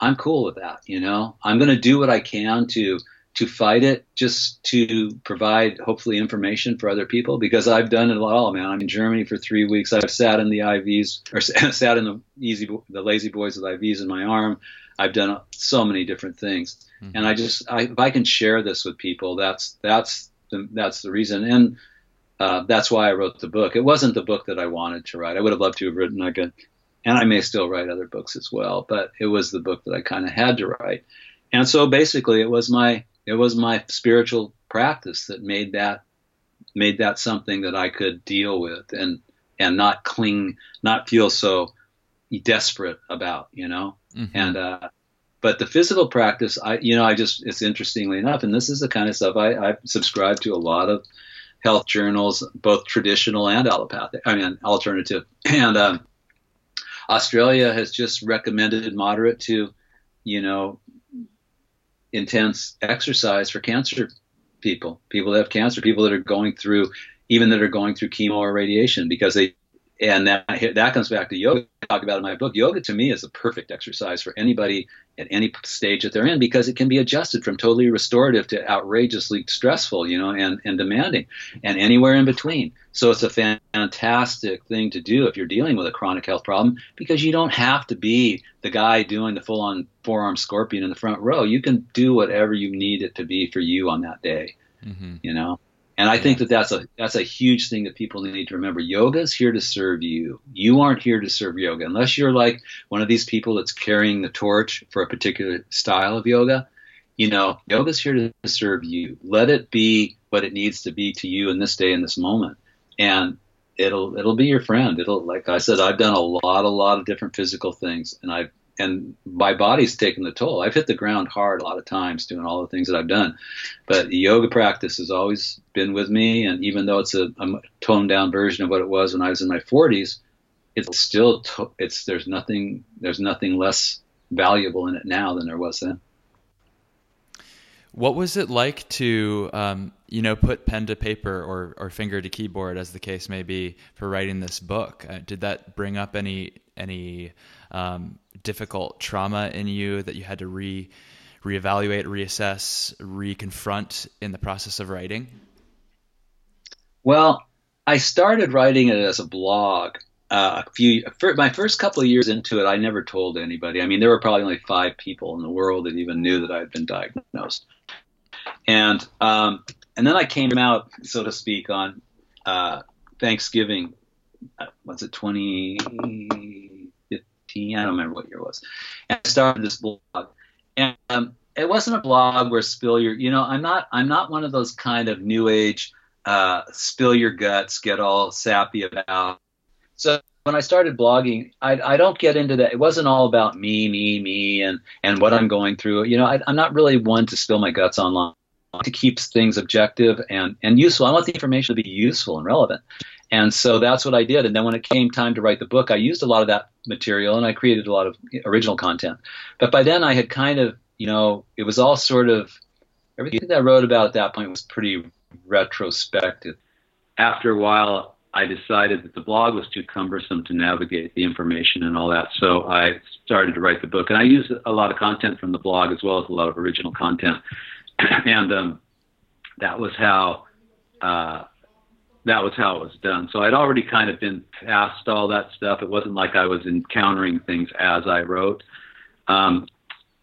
I'm cool with that. You know, I'm going to do what I can to to fight it, just to provide hopefully information for other people because I've done it all, man. I'm in Germany for three weeks. I've sat in the IVs or (laughs) sat in the easy, the lazy boys with IVs in my arm. I've done so many different things, mm-hmm. and I just, I, if I can share this with people, that's that's the, that's the reason, and uh, that's why I wrote the book. It wasn't the book that I wanted to write. I would have loved to have written like a, and I may still write other books as well, but it was the book that I kind of had to write. And so basically, it was my it was my spiritual practice that made that made that something that I could deal with and and not cling, not feel so desperate about, you know. Mm-hmm. And uh, but the physical practice, I you know, I just it's interestingly enough, and this is the kind of stuff I, I subscribe to a lot of health journals, both traditional and allopathic. I mean, alternative. (clears throat) And um, Australia has just recommended moderate to, you know, intense exercise for cancer people, people that have cancer, people that are going through, even that are going through chemo or radiation, because they, and that that comes back to yoga. I talk about in my book. Yoga to me is a perfect exercise for anybody at any stage that they're in because it can be adjusted from totally restorative to outrageously stressful, you know, and, and demanding, and anywhere in between. So it's a fantastic thing to do if you're dealing with a chronic health problem because you don't have to be the guy doing the full on forearm scorpion in the front row. You can do whatever you need it to be for you on that day, mm-hmm. you know. And I think that that's a that's a huge thing that people need to remember. Yoga is here to serve you. You aren't here to serve yoga unless you're like one of these people that's carrying the torch for a particular style of yoga. You know, yoga is here to serve you. Let it be what it needs to be to you in this day in this moment, and it'll it'll be your friend. It'll like I said, I've done a lot a lot of different physical things, and I've and my body's taken the toll. I've hit the ground hard a lot of times doing all the things that I've done, but yoga practice has always been with me. And even though it's a, a toned down version of what it was when I was in my 40s, it's still to, it's there's nothing there's nothing less valuable in it now than there was then. What was it like to, um, you know, put pen to paper or, or finger to keyboard, as the case may be, for writing this book? Uh, did that bring up any any um, difficult trauma in you that you had to re reevaluate, reassess, reconfront in the process of writing? Well, I started writing it as a blog. Uh, a few for my first couple of years into it, I never told anybody. I mean, there were probably only five people in the world that even knew that I had been diagnosed. And um, and then I came out, so to speak, on uh, Thanksgiving. Uh, what's it, 2015? I don't remember what year it was. And I started this blog, and um, it wasn't a blog where spill your. You know, I'm not. I'm not one of those kind of new age uh, spill your guts, get all sappy about. So when I started blogging, I, I don't get into that. It wasn't all about me, me, me, and and what I'm going through. You know, I, I'm not really one to spill my guts online. To keep things objective and and useful. I want the information to be useful and relevant. And so that's what I did. And then when it came time to write the book, I used a lot of that material and I created a lot of original content. But by then I had kind of, you know, it was all sort of everything that I wrote about at that point was pretty retrospective. After a while, I decided that the blog was too cumbersome to navigate the information and all that. So I started to write the book. And I used a lot of content from the blog as well as a lot of original content. (clears throat) and um, that was how uh, that was how it was done. So I'd already kind of been past all that stuff. It wasn't like I was encountering things as I wrote, um,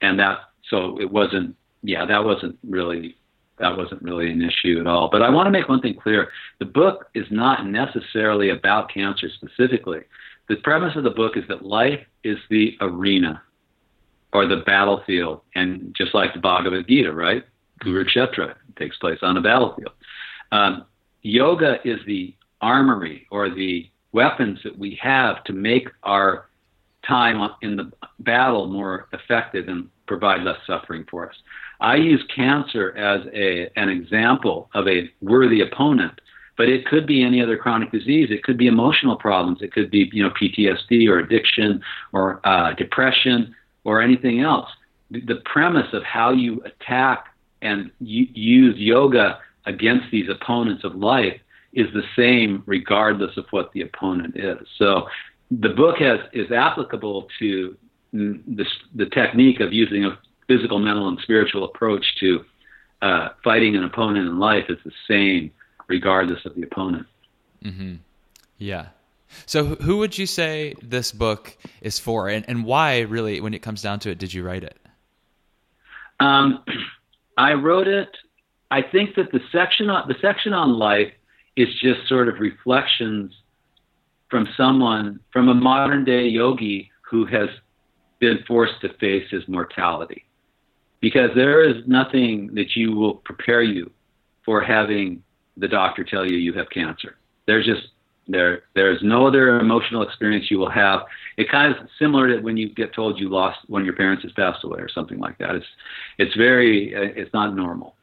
and that so it wasn't. Yeah, that wasn't really that wasn't really an issue at all. But I want to make one thing clear: the book is not necessarily about cancer specifically. The premise of the book is that life is the arena or the battlefield, and just like the Bhagavad Gita, right? Kurukshetra takes place on a battlefield. Um, yoga is the armory or the weapons that we have to make our time in the battle more effective and provide less suffering for us. I use cancer as a, an example of a worthy opponent, but it could be any other chronic disease. It could be emotional problems. It could be you know PTSD or addiction or uh, depression or anything else. The premise of how you attack and use yoga against these opponents of life is the same regardless of what the opponent is. So the book has is applicable to the, the technique of using a physical, mental, and spiritual approach to uh, fighting an opponent in life is the same regardless of the opponent. Mm-hmm. Yeah. So, who would you say this book is for, and, and why, really, when it comes down to it, did you write it? Um, (clears throat) I wrote it. I think that the section on the section on life is just sort of reflections from someone from a modern day yogi who has been forced to face his mortality, because there is nothing that you will prepare you for having the doctor tell you you have cancer. There's just there there's no other emotional experience you will have. It kind of similar to when you get told you lost one of your parents has passed away or something like that. It's it's very uh, it's not normal.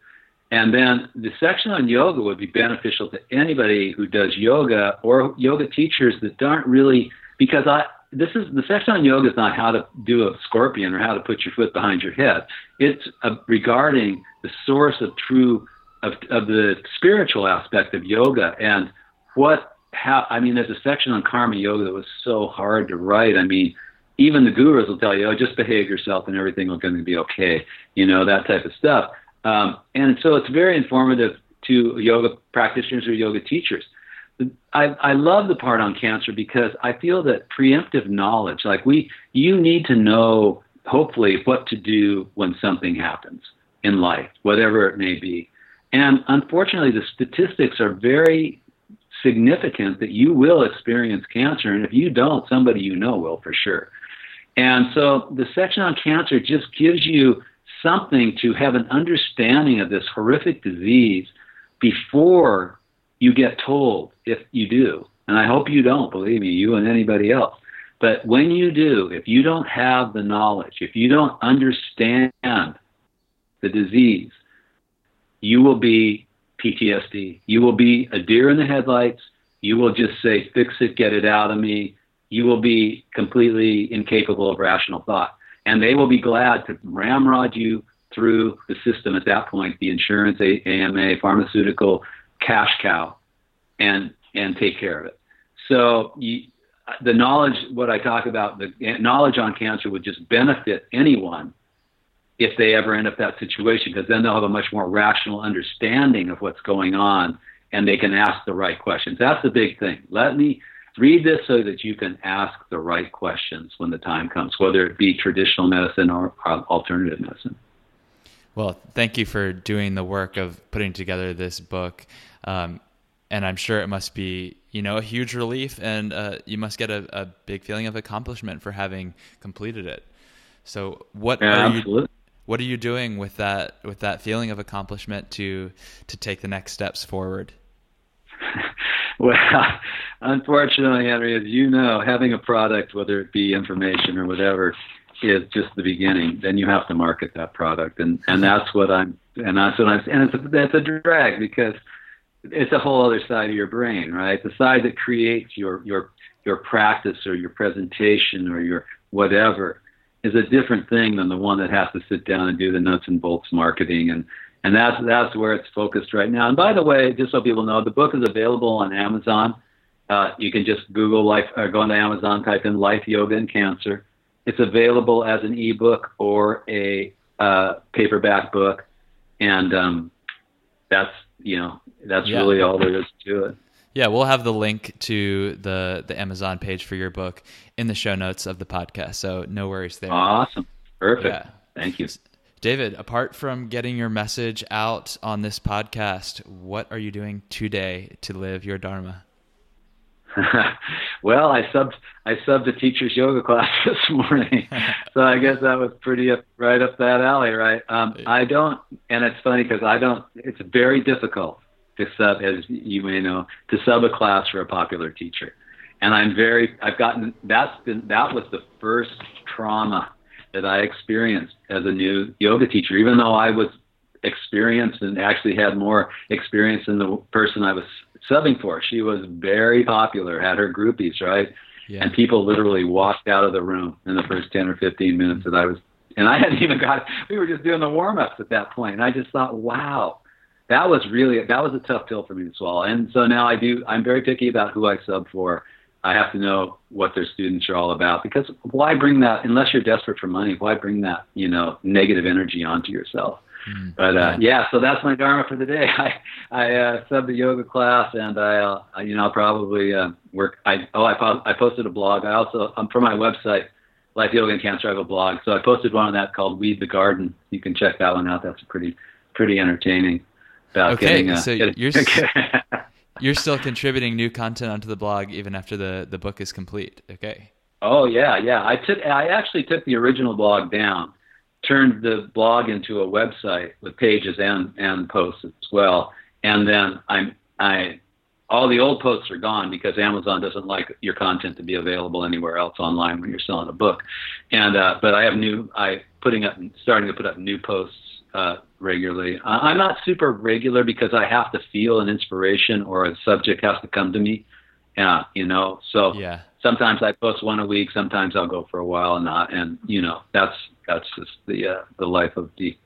And then the section on yoga would be beneficial to anybody who does yoga or yoga teachers that aren't really because I this is the section on yoga is not how to do a scorpion or how to put your foot behind your head. It's uh, regarding the source of true of, of the spiritual aspect of yoga and what how I mean there's a section on karma yoga that was so hard to write. I mean, even the gurus will tell you, oh, just behave yourself and everything will going to be okay. You know that type of stuff. Um, and so it's very informative to yoga practitioners or yoga teachers. I, I love the part on cancer because I feel that preemptive knowledge, like we, you need to know, hopefully, what to do when something happens in life, whatever it may be. And unfortunately, the statistics are very significant that you will experience cancer. And if you don't, somebody you know will for sure. And so the section on cancer just gives you something to have an understanding of this horrific disease before you get told if you do. And I hope you don't, believe me, you and anybody else. But when you do, if you don't have the knowledge, if you don't understand the disease, you will be PTSD. You will be a deer in the headlights. You will just say, fix it, get it out of me. You will be completely incapable of rational thought. And they will be glad to ramrod you through the system at that point, the insurance, AMA, pharmaceutical, cash cow, and, and take care of it. So you, the knowledge, what I talk about, the knowledge on cancer would just benefit anyone if they ever end up that situation, because then they'll have a much more rational understanding of what's going on and they can ask the right questions. That's the big thing. Let me read this so that you can ask the right questions when the time comes, whether it be traditional medicine or alternative medicine. Well, thank you for doing the work of putting together this book. Um, and I'm sure it must be, you know, a huge relief, and uh, you must get a, a, big feeling of accomplishment for having completed it. So, what yeah, are absolutely. you what are you doing with that with that feeling of accomplishment to to take the next steps forward? Well, (laughs) unfortunately, Henry, as you know, having a product, whether it be information or whatever, is just the beginning. Then you have to market that product, and and that's what I'm and that's what I'm and it's a, that's a drag because it's a whole other side of your brain, right? The side that creates your your your practice or your presentation or your whatever is a different thing than the one that has to sit down and do the nuts and bolts marketing and and that's that's where it's focused right now. And by the way, just so people know, the book is available on Amazon. Uh, you can just Google life or go into Amazon, type in Life Yoga and Cancer. It's available as an ebook or a uh, paperback book, and um, that's you know that's yeah. really all there is to it. Yeah, we'll have the link to the the Amazon page for your book in the show notes of the podcast. So no worries there. Awesome. Perfect. Yeah. Thank you. David, apart from getting your message out on this podcast, what are you doing today to live your dharma? (laughs) well, I subbed I subbed a teacher's yoga class (laughs) this morning, so I guess that was pretty up, right up that alley, right? Um, I don't, and it's funny because I don't. It's very difficult to sub, as you may know, to sub a class for a popular teacher. And I'm very, I've gotten, that's been, that was the first trauma that I experienced as a new yoga teacher, even though I was experienced and actually had more experience than the person I was subbing for. She was very popular, had her groupies, right? Yeah. And people literally walked out of the room in the first 10 or 15 minutes that I was, and I hadn't even got, we were just doing the warm ups at that point. And I just thought, wow, that was really that was a tough pill for me to swallow. And so now I do. I'm very picky about who I sub for. I have to know what their students are all about because why bring that unless you're desperate for money? Why bring that you know negative energy onto yourself? Mm, but uh, yeah. yeah. so that's my dharma for the day. (laughs) I I uh, subbed a yoga class, and I, uh, you know, I'll probably uh, work. I oh, I po- I posted a blog. I also um, for my website, Life Yoga and Cancer, I have a blog. So I posted one on that called Weed the Garden. You can check that one out. That's pretty pretty entertaining. About okay, getting, uh, so getting, you're (laughs) you're still contributing new content onto the blog even after the the book is complete. Okay. Oh yeah, yeah. I took I actually took the original blog down turned the blog into a website with pages and and posts as well. And then I'm I all the old posts are gone because Amazon doesn't like your content to be available anywhere else online when you're selling a book. And uh, but I have new I putting up starting to put up new posts uh, regularly. I'm not super regular because I have to feel an inspiration or a subject has to come to me. Yeah, you know. So yeah. sometimes I post one a week. Sometimes I'll go for a while and not. And you know that's that's just the uh, the life of the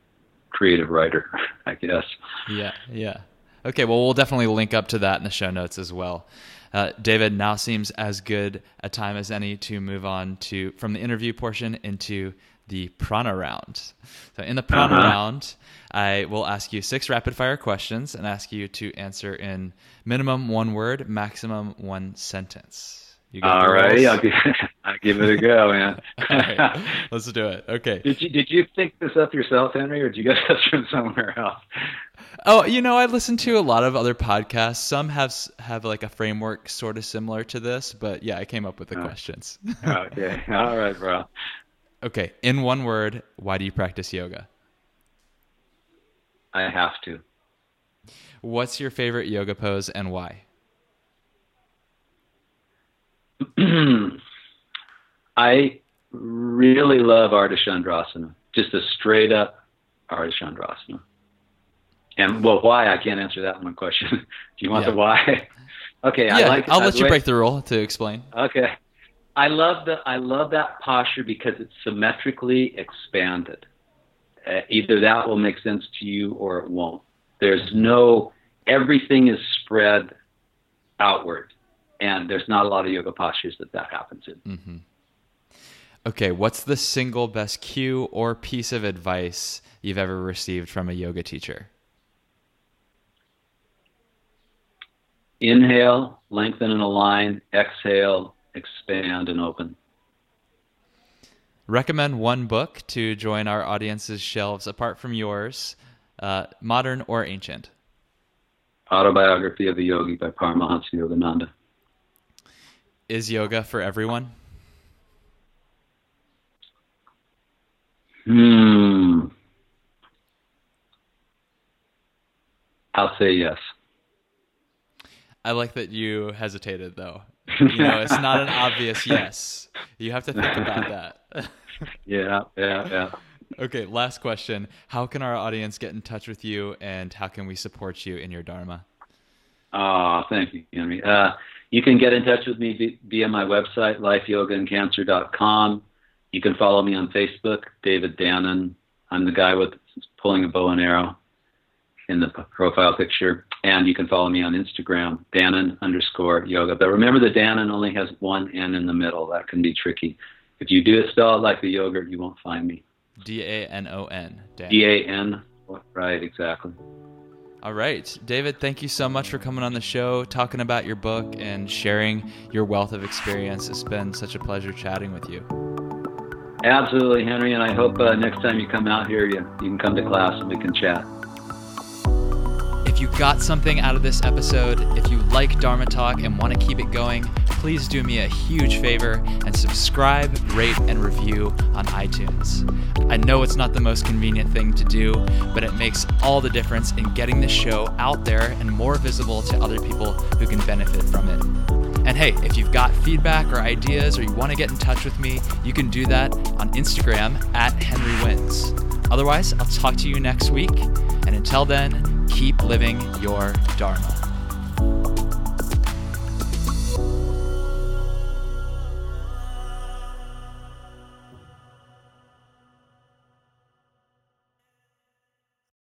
creative writer, (laughs) I guess. Yeah, yeah. Okay, well, we'll definitely link up to that in the show notes as well. Uh, David, now seems as good a time as any to move on to from the interview portion into the prana round. So, in the prana uh-huh. round, I will ask you six rapid fire questions and ask you to answer in minimum one word, maximum one sentence. You got All right, I'll give, (laughs) I'll give it a go, man. (laughs) right, (laughs) let's do it. Okay. Did you did you think this up yourself, Henry, or did you get this from somewhere else? Oh, you know, I listen to a lot of other podcasts. Some have have like a framework sort of similar to this, but yeah, I came up with the oh. questions. okay. All right, bro. Okay. In one word, why do you practice yoga? I have to. What's your favorite yoga pose and why? (clears throat) I really love Ardha Chandrasana, just a straight up Ardha Chandrasana. And well, why? I can't answer that one question. (laughs) Do you want yeah. the why? (laughs) okay, yeah, I like. I'll let you break the rule to explain. Okay, I love the I love that posture because it's symmetrically expanded. Uh, either that will make sense to you or it won't. There's no everything is spread outward and there's not a lot of yoga postures that that happens in. Mm-hmm. Okay, what's the single best cue or piece of advice you've ever received from a yoga teacher? Inhale, lengthen and align. Exhale, expand and open. Recommend one book to join our audience's shelves apart from yours, uh, modern or ancient. Autobiography of the Yogi by Paramahansa Yogananda. Is yoga for everyone? Hmm. I'll say yes. I like that you hesitated though. (laughs) You know, it's not an obvious yes. You have to think about that. (laughs) yeah, yeah, yeah. Okay, last question. How can our audience get in touch with you and how can we support you in your Dharma? Oh, thank you, Henry. Uh, you can get in touch with me via my website, lifeyogaandcancer.com. You can follow me on Facebook, David Danon. I'm the guy with pulling a bow and arrow in the profile picture. And you can follow me on Instagram, Danon underscore yoga. But remember the Danon only has one N in the middle. That can be tricky. If you do it spell it like the yogurt, you won't find me. D A N O N. D A N. Right, exactly. All right. David, thank you so much for coming on the show, talking about your book, and sharing your wealth of experience. It's been such a pleasure chatting with you. Absolutely, Henry. And I hope uh, next time you come out here, you, you can come to class and we can chat. If you got something out of this episode, if you like Dharma Talk and want to keep it going, please do me a huge favor and subscribe, rate, and review on iTunes. I know it's not the most convenient thing to do, but it makes all the difference in getting the show out there and more visible to other people who can benefit from it. And hey, if you've got feedback or ideas or you want to get in touch with me, you can do that on Instagram at Henry Wins. Otherwise, I'll talk to you next week. And until then, keep living your Dharma.